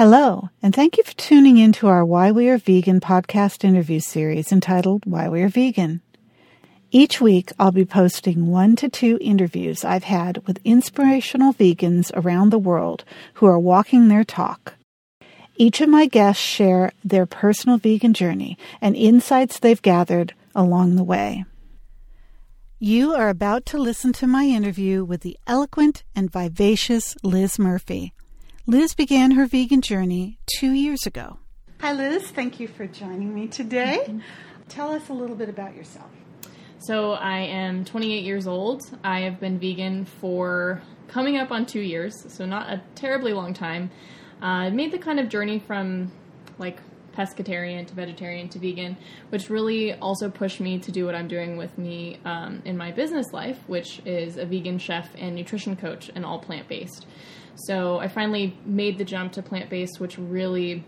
Hello, and thank you for tuning in to our Why We Are Vegan podcast interview series entitled Why We Are Vegan. Each week, I'll be posting one to two interviews I've had with inspirational vegans around the world who are walking their talk. Each of my guests share their personal vegan journey and insights they've gathered along the way. You are about to listen to my interview with the eloquent and vivacious Liz Murphy. Liz began her vegan journey two years ago. Hi, Liz. Thank you for joining me today. Mm-hmm. Tell us a little bit about yourself. So, I am 28 years old. I have been vegan for coming up on two years, so not a terribly long time. Uh, I made the kind of journey from like pescatarian to vegetarian to vegan, which really also pushed me to do what I'm doing with me um, in my business life, which is a vegan chef and nutrition coach and all plant based. So I finally made the jump to plant based, which really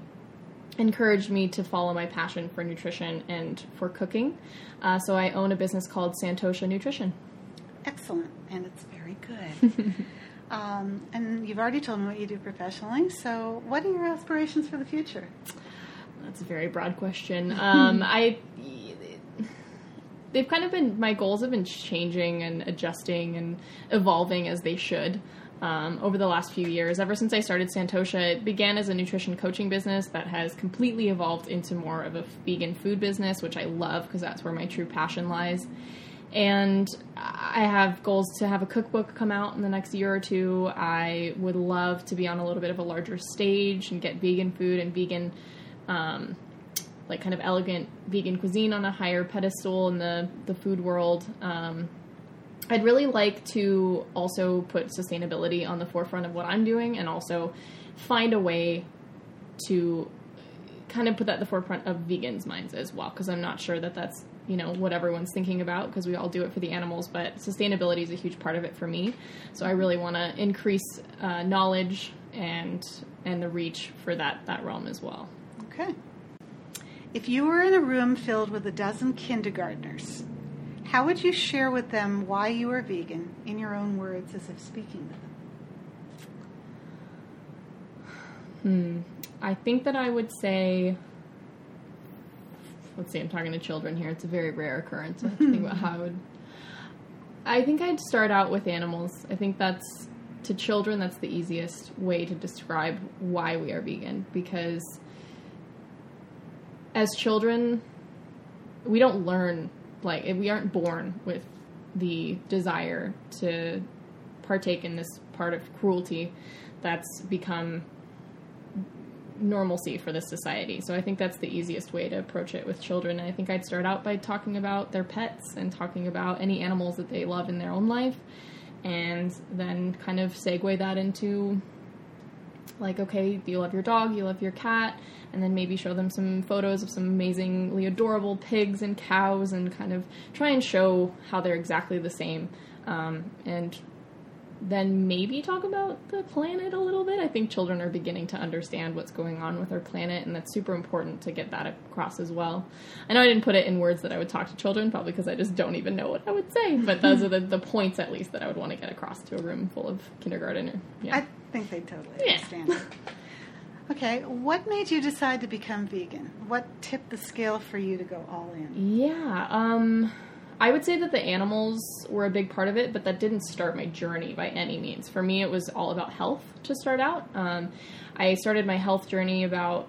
encouraged me to follow my passion for nutrition and for cooking. Uh, so I own a business called Santosha Nutrition. Excellent, and it's very good. um, and you've already told me what you do professionally. So, what are your aspirations for the future? That's a very broad question. Um, I they've kind of been my goals have been changing and adjusting and evolving as they should um, over the last few years. Ever since I started Santosha, it began as a nutrition coaching business that has completely evolved into more of a vegan food business, which I love because that's where my true passion lies. And I have goals to have a cookbook come out in the next year or two. I would love to be on a little bit of a larger stage and get vegan food and vegan, um, like kind of elegant vegan cuisine on a higher pedestal in the, the food world. Um, I'd really like to also put sustainability on the forefront of what I'm doing and also find a way to kind of put that at the forefront of vegans' minds as well because I'm not sure that that's you know what everyone's thinking about because we all do it for the animals but sustainability is a huge part of it for me so I really want to increase uh, knowledge and and the reach for that that realm as well okay if you were in a room filled with a dozen kindergartners how would you share with them why you are vegan in your own words as if speaking to them? Hmm. I think that I would say, let's see, I'm talking to children here. It's a very rare occurrence. I have to think about how I would. I think I'd start out with animals. I think that's to children. That's the easiest way to describe why we are vegan because as children, we don't learn like we aren't born with the desire to partake in this part of cruelty that's become normalcy for this society. So I think that's the easiest way to approach it with children. And I think I'd start out by talking about their pets and talking about any animals that they love in their own life and then kind of segue that into like okay, you love your dog, you love your cat, and then maybe show them some photos of some amazingly adorable pigs and cows and kind of try and show how they're exactly the same. Um, and then maybe talk about the planet a little bit. I think children are beginning to understand what's going on with our planet, and that's super important to get that across as well. I know I didn't put it in words that I would talk to children, probably because I just don't even know what I would say, but those are the, the points at least that I would want to get across to a room full of kindergarten. Or, yeah. I think they totally yeah. understand. Okay, what made you decide to become vegan? What tipped the scale for you to go all in? Yeah, um, I would say that the animals were a big part of it, but that didn't start my journey by any means. For me, it was all about health to start out. Um, I started my health journey about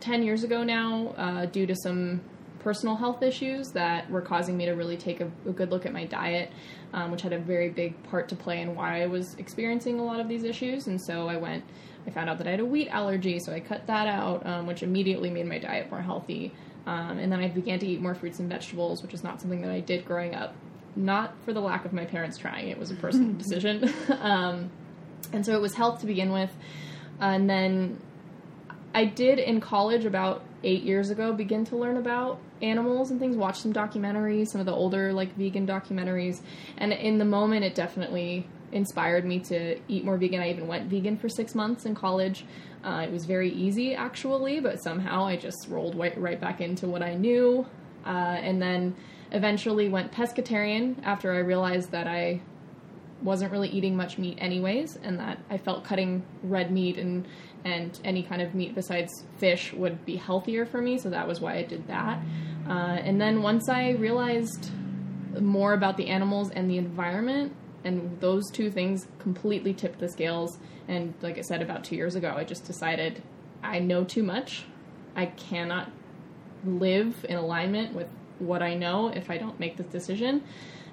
10 years ago now uh, due to some personal health issues that were causing me to really take a, a good look at my diet, um, which had a very big part to play in why I was experiencing a lot of these issues. And so I went I found out that I had a wheat allergy, so I cut that out, um, which immediately made my diet more healthy. Um, and then I began to eat more fruits and vegetables, which is not something that I did growing up. Not for the lack of my parents trying, it was a personal decision. um, and so it was health to begin with. And then I did in college about eight years ago begin to learn about animals and things, watch some documentaries, some of the older like vegan documentaries. And in the moment, it definitely inspired me to eat more vegan. I even went vegan for six months in college. Uh, it was very easy, actually, but somehow I just rolled right, right back into what I knew. Uh, and then eventually went pescatarian after I realized that I wasn't really eating much meat anyways, and that I felt cutting red meat and and any kind of meat besides fish would be healthier for me. So that was why I did that. Uh, and then once I realized more about the animals and the environment, and those two things completely tipped the scales. And like I said, about two years ago, I just decided I know too much. I cannot live in alignment with what I know if I don't make this decision.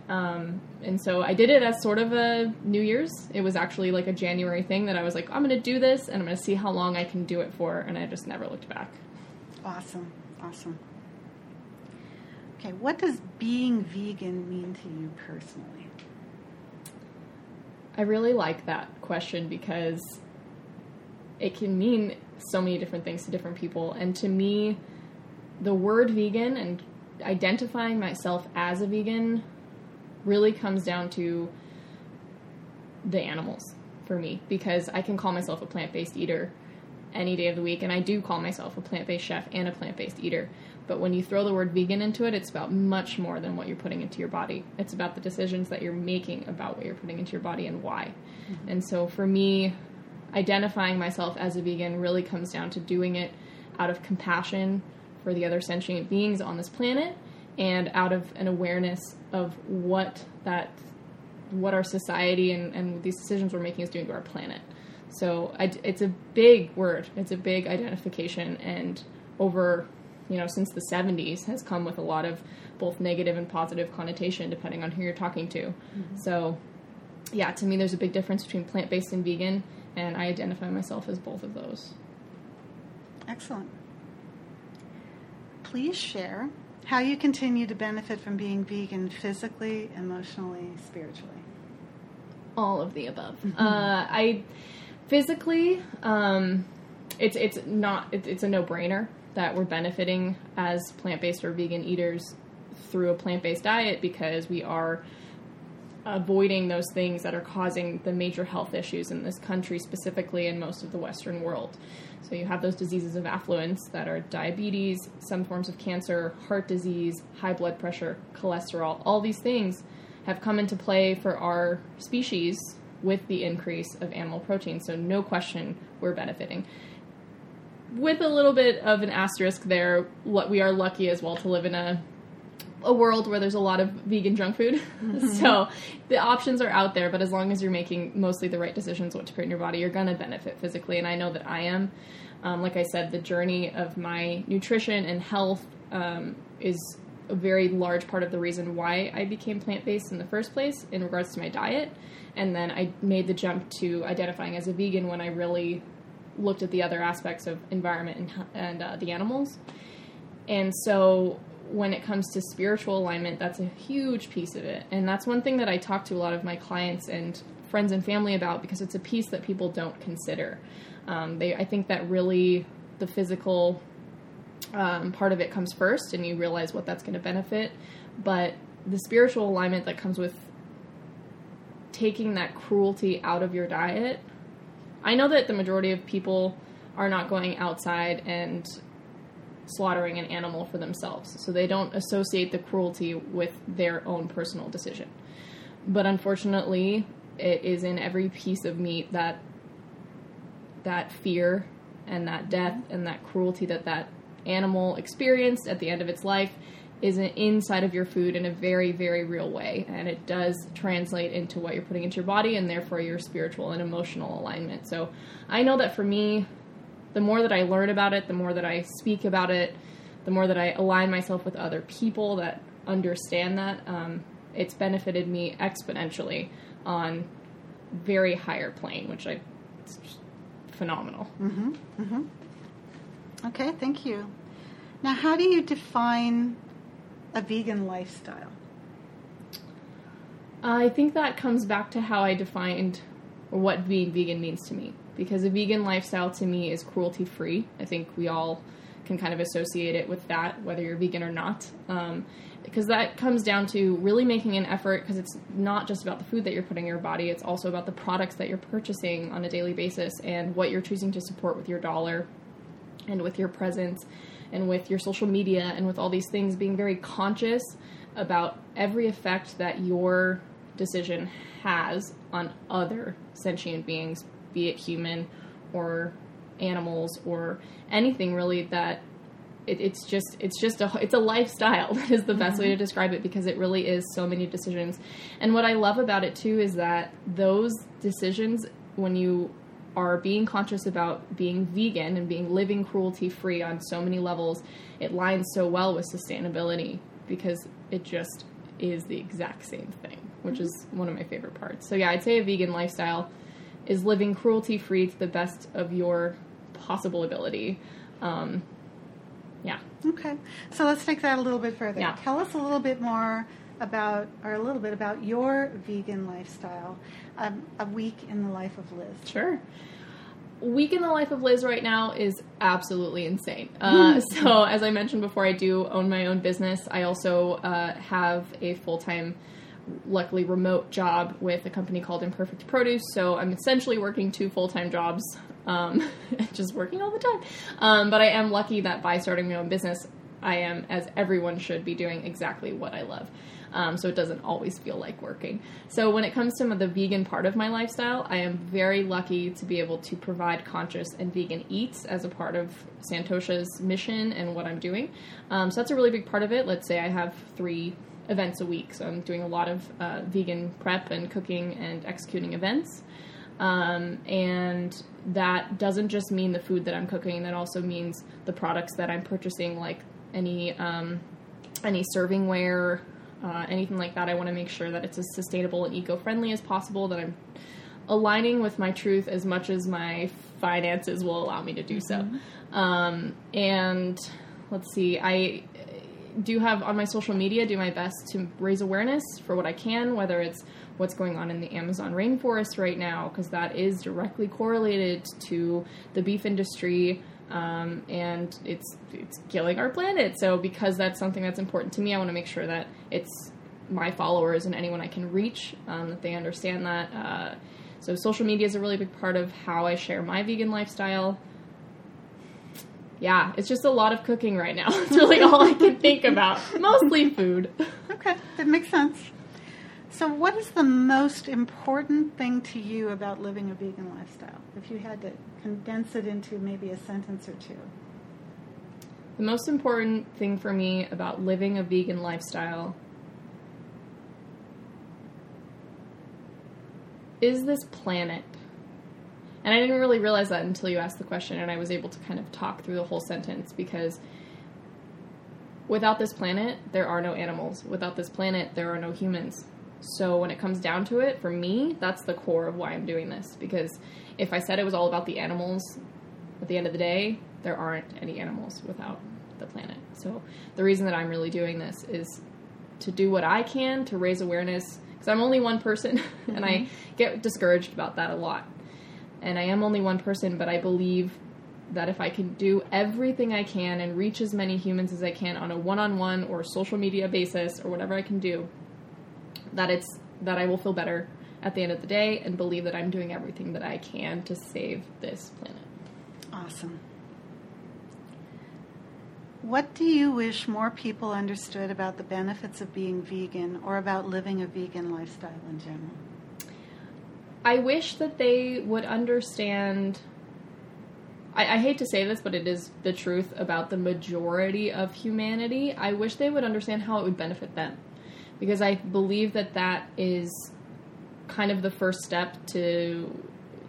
Um, and so I did it as sort of a New Year's. It was actually like a January thing that I was like, I'm going to do this and I'm going to see how long I can do it for. And I just never looked back. Awesome. Awesome. Okay, what does being vegan mean to you personally? I really like that question because it can mean so many different things to different people. And to me, the word vegan and identifying myself as a vegan really comes down to the animals for me because I can call myself a plant based eater any day of the week, and I do call myself a plant based chef and a plant based eater. But when you throw the word vegan into it, it's about much more than what you're putting into your body. It's about the decisions that you're making about what you're putting into your body and why. Mm-hmm. And so for me, identifying myself as a vegan really comes down to doing it out of compassion for the other sentient beings on this planet and out of an awareness of what that what our society and, and these decisions we're making is doing to our planet. So I, it's a big word. It's a big identification, and over you know since the 70s has come with a lot of both negative and positive connotation depending on who you're talking to. Mm-hmm. So yeah, to me, there's a big difference between plant based and vegan, and I identify myself as both of those. Excellent. Please share how you continue to benefit from being vegan physically, emotionally, spiritually. All of the above. Mm-hmm. Uh, I physically, um, it's it's not it, it's a no brainer that we're benefiting as plant based or vegan eaters through a plant based diet because we are avoiding those things that are causing the major health issues in this country, specifically in most of the Western world. So you have those diseases of affluence that are diabetes, some forms of cancer, heart disease, high blood pressure, cholesterol. All these things have come into play for our species with the increase of animal protein. So no question we're benefiting. With a little bit of an asterisk there, what we are lucky as well to live in a a world where there's a lot of vegan junk food. Mm-hmm. so the options are out there, but as long as you're making mostly the right decisions what to put in your body, you're going to benefit physically. And I know that I am. Um, like I said, the journey of my nutrition and health um, is a very large part of the reason why I became plant based in the first place in regards to my diet. And then I made the jump to identifying as a vegan when I really looked at the other aspects of environment and, and uh, the animals. And so when it comes to spiritual alignment, that's a huge piece of it. And that's one thing that I talk to a lot of my clients and friends and family about because it's a piece that people don't consider. Um, they, I think that really the physical um, part of it comes first, and you realize what that's going to benefit. But the spiritual alignment that comes with taking that cruelty out of your diet. I know that the majority of people are not going outside and slaughtering an animal for themselves. So they don't associate the cruelty with their own personal decision. But unfortunately, it is in every piece of meat that that fear and that death and that cruelty that that animal experienced at the end of its life is inside of your food in a very very real way and it does translate into what you're putting into your body and therefore your spiritual and emotional alignment so i know that for me the more that I learn about it, the more that I speak about it, the more that I align myself with other people that understand that, um, it's benefited me exponentially on very higher plane, which I phenomenal. Mm-hmm. Mm-hmm. Okay, thank you. Now, how do you define a vegan lifestyle? I think that comes back to how I defined what being vegan means to me because a vegan lifestyle to me is cruelty free. I think we all can kind of associate it with that, whether you're vegan or not. Um, because that comes down to really making an effort because it's not just about the food that you're putting in your body, it's also about the products that you're purchasing on a daily basis and what you're choosing to support with your dollar and with your presence and with your social media and with all these things, being very conscious about every effect that your decision has on other sentient beings, be it human or animals or anything really that it, it's just it's just a it's a lifestyle is the best mm-hmm. way to describe it because it really is so many decisions and what i love about it too is that those decisions when you are being conscious about being vegan and being living cruelty free on so many levels it lines so well with sustainability because it just is the exact same thing which mm-hmm. is one of my favorite parts so yeah i'd say a vegan lifestyle is living cruelty free to the best of your possible ability um, yeah. Okay. So let's take that a little bit further. Yeah. Tell us a little bit more about, or a little bit about your vegan lifestyle, um, a week in the life of Liz. Sure. Week in the life of Liz right now is absolutely insane. Uh, so, as I mentioned before, I do own my own business. I also uh, have a full time, luckily remote job with a company called Imperfect Produce. So, I'm essentially working two full time jobs um, just working all the time. Um, but I am lucky that by starting my own business, I am, as everyone should be, doing exactly what I love. Um, so it doesn't always feel like working. So when it comes to the vegan part of my lifestyle, I am very lucky to be able to provide conscious and vegan eats as a part of Santosha's mission and what I'm doing. Um, so that's a really big part of it. Let's say I have three events a week, so I'm doing a lot of uh, vegan prep and cooking and executing events. Um, and that doesn't just mean the food that I'm cooking, that also means the products that I'm purchasing, like any um, any servingware, uh, anything like that. I want to make sure that it's as sustainable and eco friendly as possible, that I'm aligning with my truth as much as my finances will allow me to do so. Mm-hmm. Um, and let's see, I do have on my social media do my best to raise awareness for what I can, whether it's what's going on in the Amazon rainforest right now, because that is directly correlated to the beef industry. Um, and it's it's killing our planet. So because that's something that's important to me, I want to make sure that it's my followers and anyone I can reach um, that they understand that. Uh, so social media is a really big part of how I share my vegan lifestyle. Yeah, it's just a lot of cooking right now. It's really all I can think about. Mostly food. Okay, that makes sense. So, what is the most important thing to you about living a vegan lifestyle? If you had to condense it into maybe a sentence or two. The most important thing for me about living a vegan lifestyle is this planet. And I didn't really realize that until you asked the question, and I was able to kind of talk through the whole sentence because without this planet, there are no animals. Without this planet, there are no humans. So when it comes down to it, for me, that's the core of why I'm doing this. Because if I said it was all about the animals, at the end of the day, there aren't any animals without the planet. So the reason that I'm really doing this is to do what I can to raise awareness. Because I'm only one person, mm-hmm. and I mm-hmm. get discouraged about that a lot. And I am only one person, but I believe that if I can do everything I can and reach as many humans as I can on a one on one or social media basis or whatever I can do, that it's that I will feel better at the end of the day and believe that I'm doing everything that I can to save this planet. Awesome. What do you wish more people understood about the benefits of being vegan or about living a vegan lifestyle in general? I wish that they would understand. I, I, hate to say this, but it is the truth about the majority of humanity. I wish they would understand how it would benefit them because I believe that that is kind of the first step to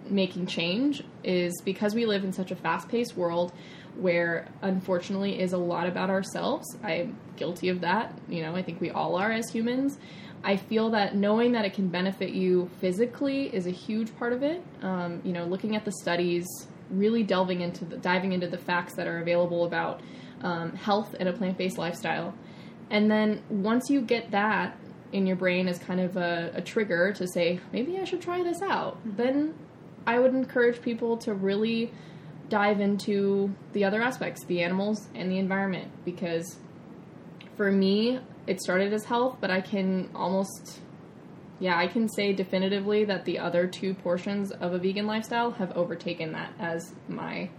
making change is because we live in such a fast-paced world where unfortunately is a lot about ourselves. I'm guilty of that. You know, I think we all are as humans. I feel that knowing that it can benefit you physically is a huge part of it. Um, you know, looking at the studies, really delving into the diving into the facts that are available about um, health and a plant-based lifestyle and then once you get that in your brain as kind of a, a trigger to say, maybe I should try this out, mm-hmm. then I would encourage people to really dive into the other aspects, the animals and the environment, because for me, it started as health, but I can almost, yeah, I can say definitively that the other two portions of a vegan lifestyle have overtaken that as my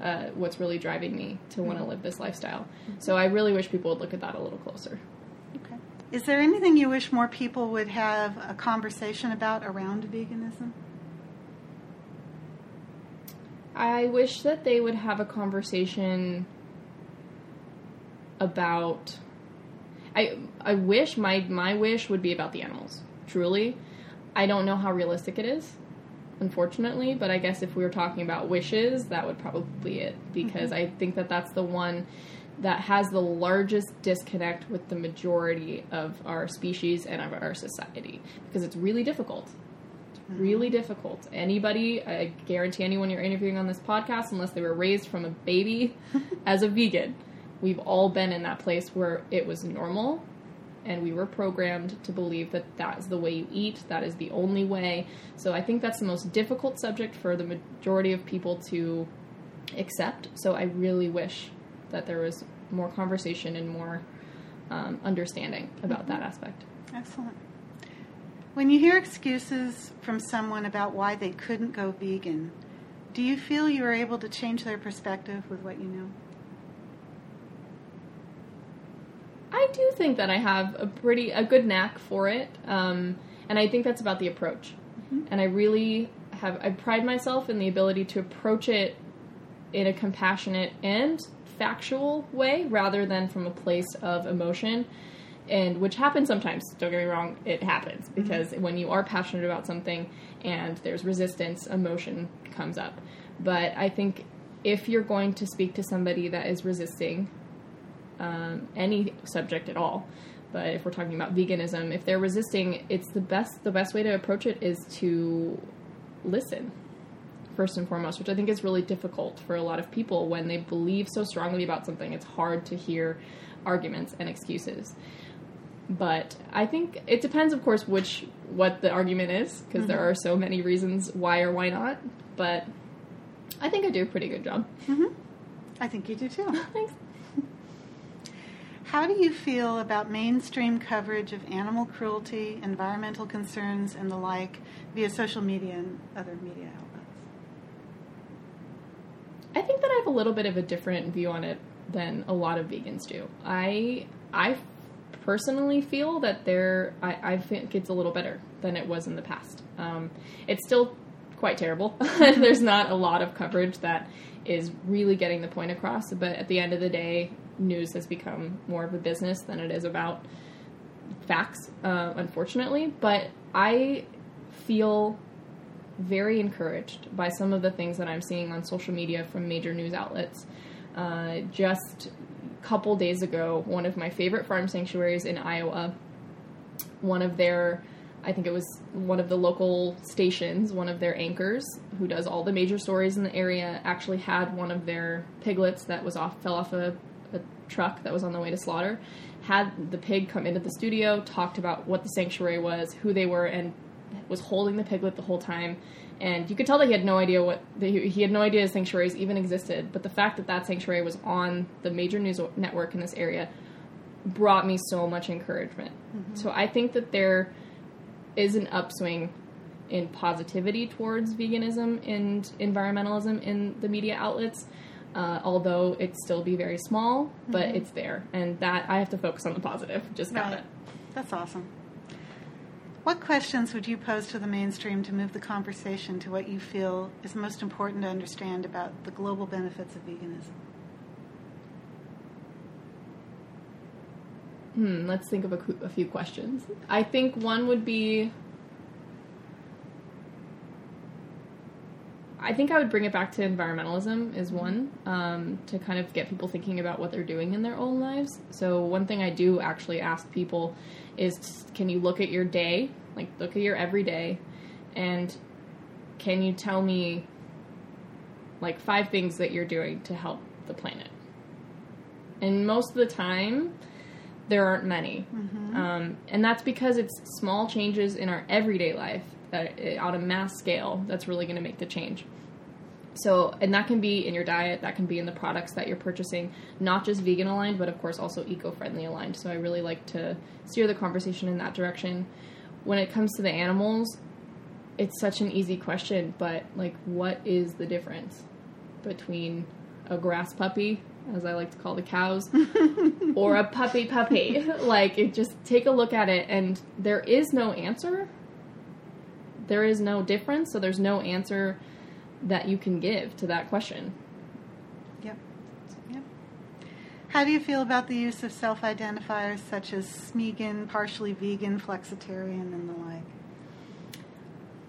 uh, what's really driving me to want to mm-hmm. live this lifestyle. So I really wish people would look at that a little closer. Okay. Is there anything you wish more people would have a conversation about around veganism? I wish that they would have a conversation about I I wish my my wish would be about the animals. Truly. I don't know how realistic it is, unfortunately, but I guess if we were talking about wishes, that would probably be it because mm-hmm. I think that that's the one that has the largest disconnect with the majority of our species and of our society because it's really difficult. It's mm-hmm. really difficult. Anybody, I guarantee anyone you're interviewing on this podcast, unless they were raised from a baby as a vegan, we've all been in that place where it was normal and we were programmed to believe that that is the way you eat, that is the only way. So I think that's the most difficult subject for the majority of people to accept. So I really wish that there was more conversation and more um, understanding about mm-hmm. that aspect. Excellent. When you hear excuses from someone about why they couldn't go vegan, do you feel you are able to change their perspective with what you know? I do think that I have a pretty a good knack for it, um, and I think that's about the approach. Mm-hmm. And I really have I pride myself in the ability to approach it in a compassionate and factual way rather than from a place of emotion and which happens sometimes don't get me wrong it happens mm-hmm. because mm-hmm. when you are passionate about something and there's resistance emotion comes up but i think if you're going to speak to somebody that is resisting um, any subject at all but if we're talking about veganism if they're resisting it's the best the best way to approach it is to listen first and foremost, which I think is really difficult for a lot of people when they believe so strongly about something. It's hard to hear arguments and excuses. But I think it depends, of course, which what the argument is, because mm-hmm. there are so many reasons why or why not. But I think I do a pretty good job. Mm-hmm. I think you do too. Thanks. How do you feel about mainstream coverage of animal cruelty, environmental concerns, and the like via social media and other media outlets? I think that I have a little bit of a different view on it than a lot of vegans do. I I personally feel that there I, I think it's a little better than it was in the past. Um, it's still quite terrible. There's not a lot of coverage that is really getting the point across. But at the end of the day, news has become more of a business than it is about facts, uh, unfortunately. But I feel very encouraged by some of the things that I'm seeing on social media from major news outlets. Uh, just a couple days ago, one of my favorite farm sanctuaries in Iowa, one of their I think it was one of the local stations, one of their anchors who does all the major stories in the area, actually had one of their piglets that was off fell off a, a truck that was on the way to slaughter. Had the pig come into the studio, talked about what the sanctuary was, who they were, and was holding the piglet the whole time, and you could tell that he had no idea what he had no idea sanctuaries even existed. But the fact that that sanctuary was on the major news network in this area brought me so much encouragement. Mm-hmm. So I think that there is an upswing in positivity towards veganism and environmentalism in the media outlets. Uh, although it still be very small, but mm-hmm. it's there, and that I have to focus on the positive. Just got right. it. That's awesome. What questions would you pose to the mainstream to move the conversation to what you feel is most important to understand about the global benefits of veganism? Hmm, let's think of a, a few questions. I think one would be I think I would bring it back to environmentalism is one um, to kind of get people thinking about what they're doing in their own lives. So one thing I do actually ask people is, can you look at your day, like look at your everyday, and can you tell me like five things that you're doing to help the planet? And most of the time, there aren't many, mm-hmm. um, and that's because it's small changes in our everyday life that on a mass scale that's really going to make the change. So, and that can be in your diet, that can be in the products that you're purchasing, not just vegan aligned, but of course also eco friendly aligned. So, I really like to steer the conversation in that direction. When it comes to the animals, it's such an easy question, but like, what is the difference between a grass puppy, as I like to call the cows, or a puppy puppy. like, it just take a look at it, and there is no answer. There is no difference, so there's no answer that you can give to that question. Yep. Yep. How do you feel about the use of self identifiers such as Smeagol, partially vegan, flexitarian, and the like?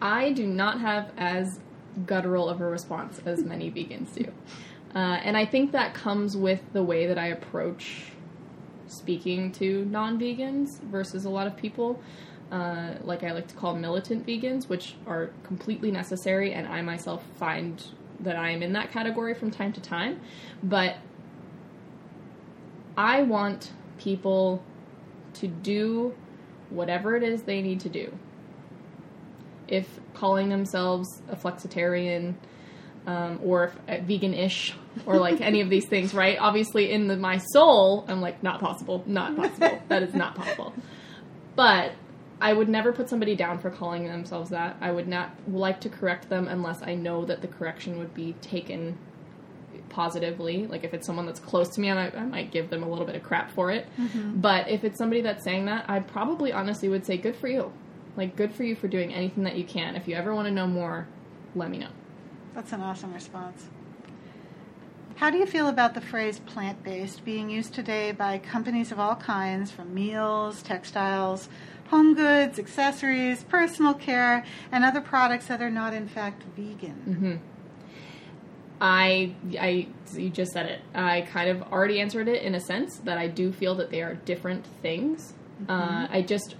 I do not have as guttural of a response as many vegans do. Uh, and I think that comes with the way that I approach speaking to non vegans versus a lot of people. Uh, like I like to call militant vegans, which are completely necessary, and I myself find that I am in that category from time to time. But I want people to do whatever it is they need to do. If calling themselves a flexitarian, um, or vegan-ish or like any of these things, right? Obviously, in the, my soul, I'm like, not possible, not possible. that is not possible. But I would never put somebody down for calling themselves that. I would not like to correct them unless I know that the correction would be taken positively. Like if it's someone that's close to me, I might, I might give them a little bit of crap for it. Mm-hmm. But if it's somebody that's saying that, I probably honestly would say, good for you. Like, good for you for doing anything that you can. If you ever want to know more, let me know. That's an awesome response. How do you feel about the phrase plant based being used today by companies of all kinds, from meals, textiles, home goods, accessories, personal care, and other products that are not, in fact, vegan? Mm-hmm. I, I, you just said it. I kind of already answered it in a sense that I do feel that they are different things. Mm-hmm. Uh, I just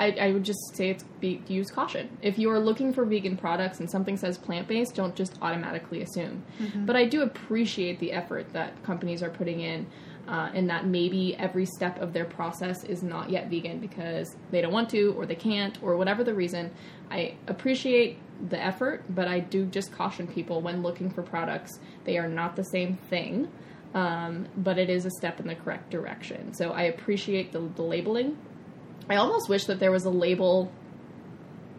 I, I, would just say it's be use caution. If you are looking for vegan products and something says plant based, don't just automatically assume. Mm-hmm. But I do appreciate the effort that companies are putting in, uh, and that maybe every step of their process is not yet vegan because they don't want to, or they can't, or whatever the reason. I appreciate the effort, but I do just caution people when looking for products. They are not the same thing. Um, but it is a step in the correct direction. So I appreciate the, the labeling I almost wish that there was a label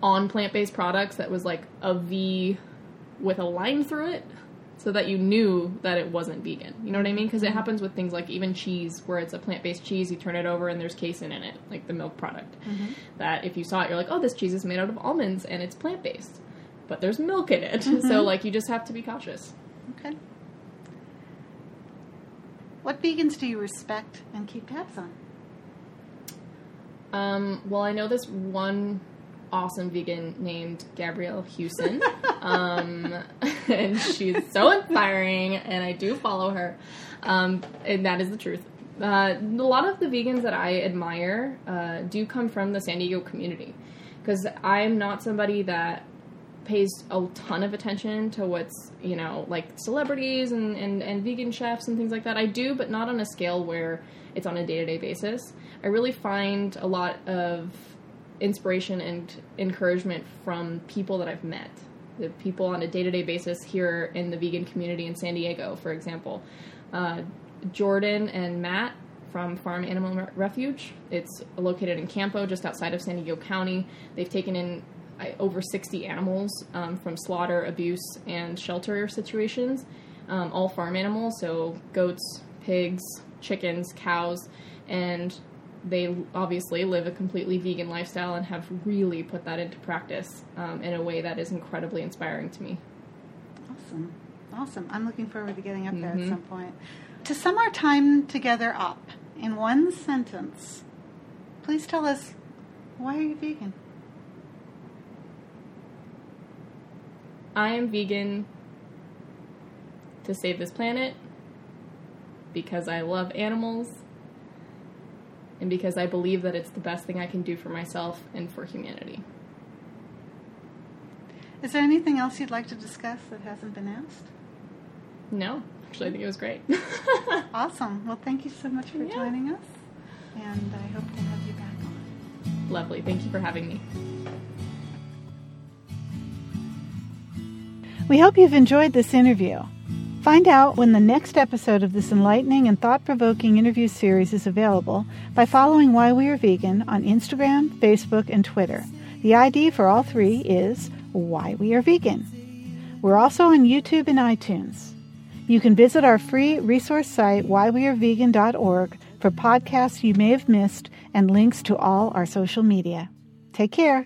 on plant based products that was like a V with a line through it so that you knew that it wasn't vegan. You know what I mean? Because it happens with things like even cheese, where it's a plant based cheese, you turn it over and there's casein in it, like the milk product. Mm-hmm. That if you saw it, you're like, oh, this cheese is made out of almonds and it's plant based. But there's milk in it. Mm-hmm. So, like, you just have to be cautious. Okay. What vegans do you respect and keep tabs on? Um, well, I know this one awesome vegan named Gabrielle Hewson. um, and she's so inspiring, and I do follow her. Um, and that is the truth. Uh, a lot of the vegans that I admire uh, do come from the San Diego community because I am not somebody that pays a ton of attention to what's you know like celebrities and, and, and vegan chefs and things like that. I do, but not on a scale where it's on a day to day basis. I really find a lot of inspiration and encouragement from people that I've met. The people on a day to day basis here in the vegan community in San Diego, for example. Uh, Jordan and Matt from Farm Animal Refuge. It's located in Campo, just outside of San Diego County. They've taken in uh, over 60 animals um, from slaughter, abuse, and shelter situations, um, all farm animals, so goats, pigs, chickens, cows, and they obviously live a completely vegan lifestyle and have really put that into practice um, in a way that is incredibly inspiring to me. Awesome. Awesome. I'm looking forward to getting up there mm-hmm. at some point. To sum our time together up in one sentence, please tell us why are you vegan? I am vegan to save this planet because I love animals and because I believe that it's the best thing I can do for myself and for humanity. Is there anything else you'd like to discuss that hasn't been asked? No, actually, I think it was great. awesome. Well, thank you so much for yeah. joining us, and I hope to have you back on. Lovely. Thank you for having me. We hope you've enjoyed this interview. Find out when the next episode of this enlightening and thought provoking interview series is available by following Why We Are Vegan on Instagram, Facebook, and Twitter. The ID for all three is Why We Are Vegan. We're also on YouTube and iTunes. You can visit our free resource site, whywearevegan.org, for podcasts you may have missed and links to all our social media. Take care.